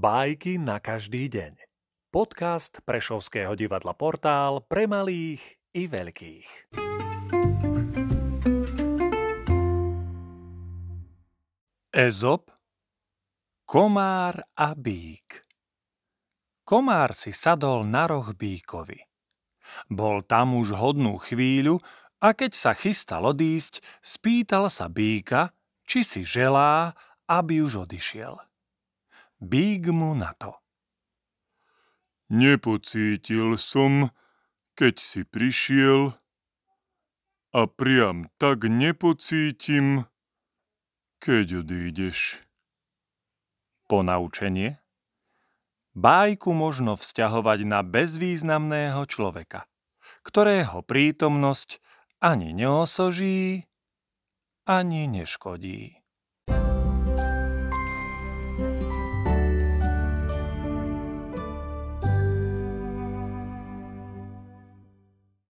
Bajky na každý deň. Podcast Prešovského divadla Portál pre malých i veľkých. Ezop, komár a bík Komár si sadol na roh bíkovi. Bol tam už hodnú chvíľu a keď sa chystal odísť, spýtal sa bíka, či si želá, aby už odišiel. Bík mu na to. Nepocítil som, keď si prišiel a priam tak nepocítim, keď odídeš. Ponaučenie? Bájku možno vzťahovať na bezvýznamného človeka, ktorého prítomnosť ani neosoží, ani neškodí.